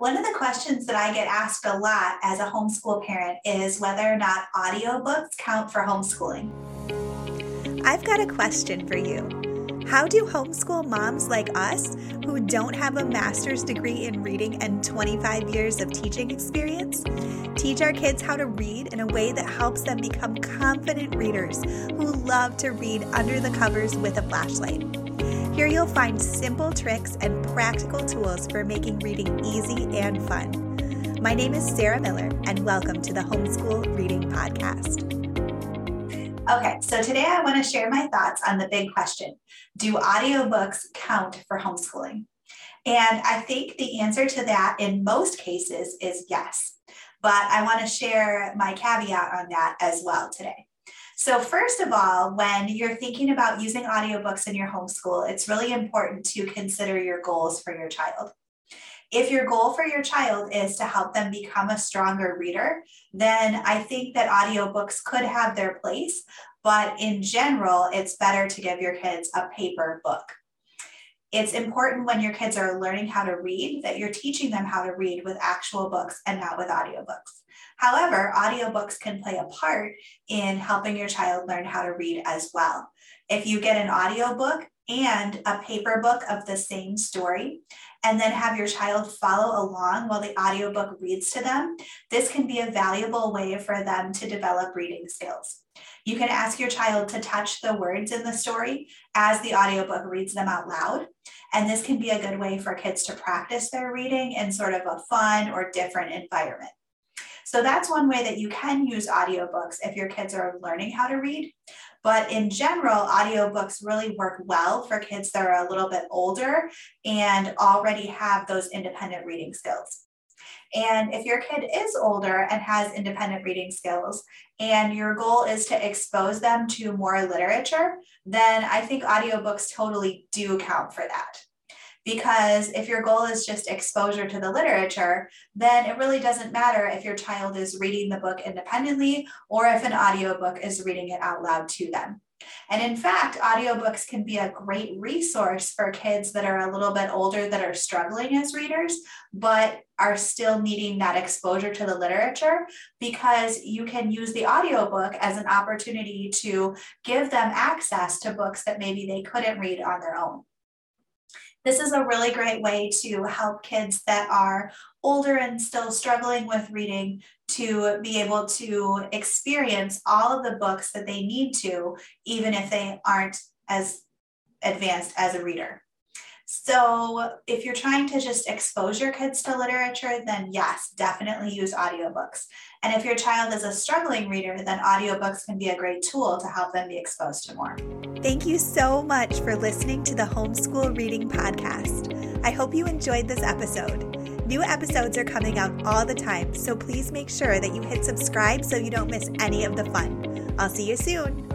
One of the questions that I get asked a lot as a homeschool parent is whether or not audiobooks count for homeschooling. I've got a question for you. How do homeschool moms like us, who don't have a master's degree in reading and 25 years of teaching experience, teach our kids how to read in a way that helps them become confident readers who love to read under the covers with a flashlight? Here you'll find simple tricks and practical tools for making reading easy and fun. My name is Sarah Miller, and welcome to the Homeschool Reading Podcast. Okay, so today I want to share my thoughts on the big question Do audiobooks count for homeschooling? And I think the answer to that in most cases is yes. But I want to share my caveat on that as well today. So, first of all, when you're thinking about using audiobooks in your homeschool, it's really important to consider your goals for your child. If your goal for your child is to help them become a stronger reader, then I think that audiobooks could have their place. But in general, it's better to give your kids a paper book. It's important when your kids are learning how to read that you're teaching them how to read with actual books and not with audiobooks. However, audiobooks can play a part in helping your child learn how to read as well. If you get an audiobook and a paper book of the same story, and then have your child follow along while the audiobook reads to them, this can be a valuable way for them to develop reading skills. You can ask your child to touch the words in the story as the audiobook reads them out loud. And this can be a good way for kids to practice their reading in sort of a fun or different environment. So that's one way that you can use audiobooks if your kids are learning how to read. But in general, audiobooks really work well for kids that are a little bit older and already have those independent reading skills. And if your kid is older and has independent reading skills, and your goal is to expose them to more literature, then I think audiobooks totally do count for that. Because if your goal is just exposure to the literature, then it really doesn't matter if your child is reading the book independently or if an audiobook is reading it out loud to them. And in fact, audiobooks can be a great resource for kids that are a little bit older that are struggling as readers, but are still needing that exposure to the literature because you can use the audiobook as an opportunity to give them access to books that maybe they couldn't read on their own. This is a really great way to help kids that are older and still struggling with reading to be able to experience all of the books that they need to, even if they aren't as advanced as a reader. So, if you're trying to just expose your kids to literature, then yes, definitely use audiobooks. And if your child is a struggling reader, then audiobooks can be a great tool to help them be exposed to more. Thank you so much for listening to the Homeschool Reading Podcast. I hope you enjoyed this episode. New episodes are coming out all the time, so please make sure that you hit subscribe so you don't miss any of the fun. I'll see you soon.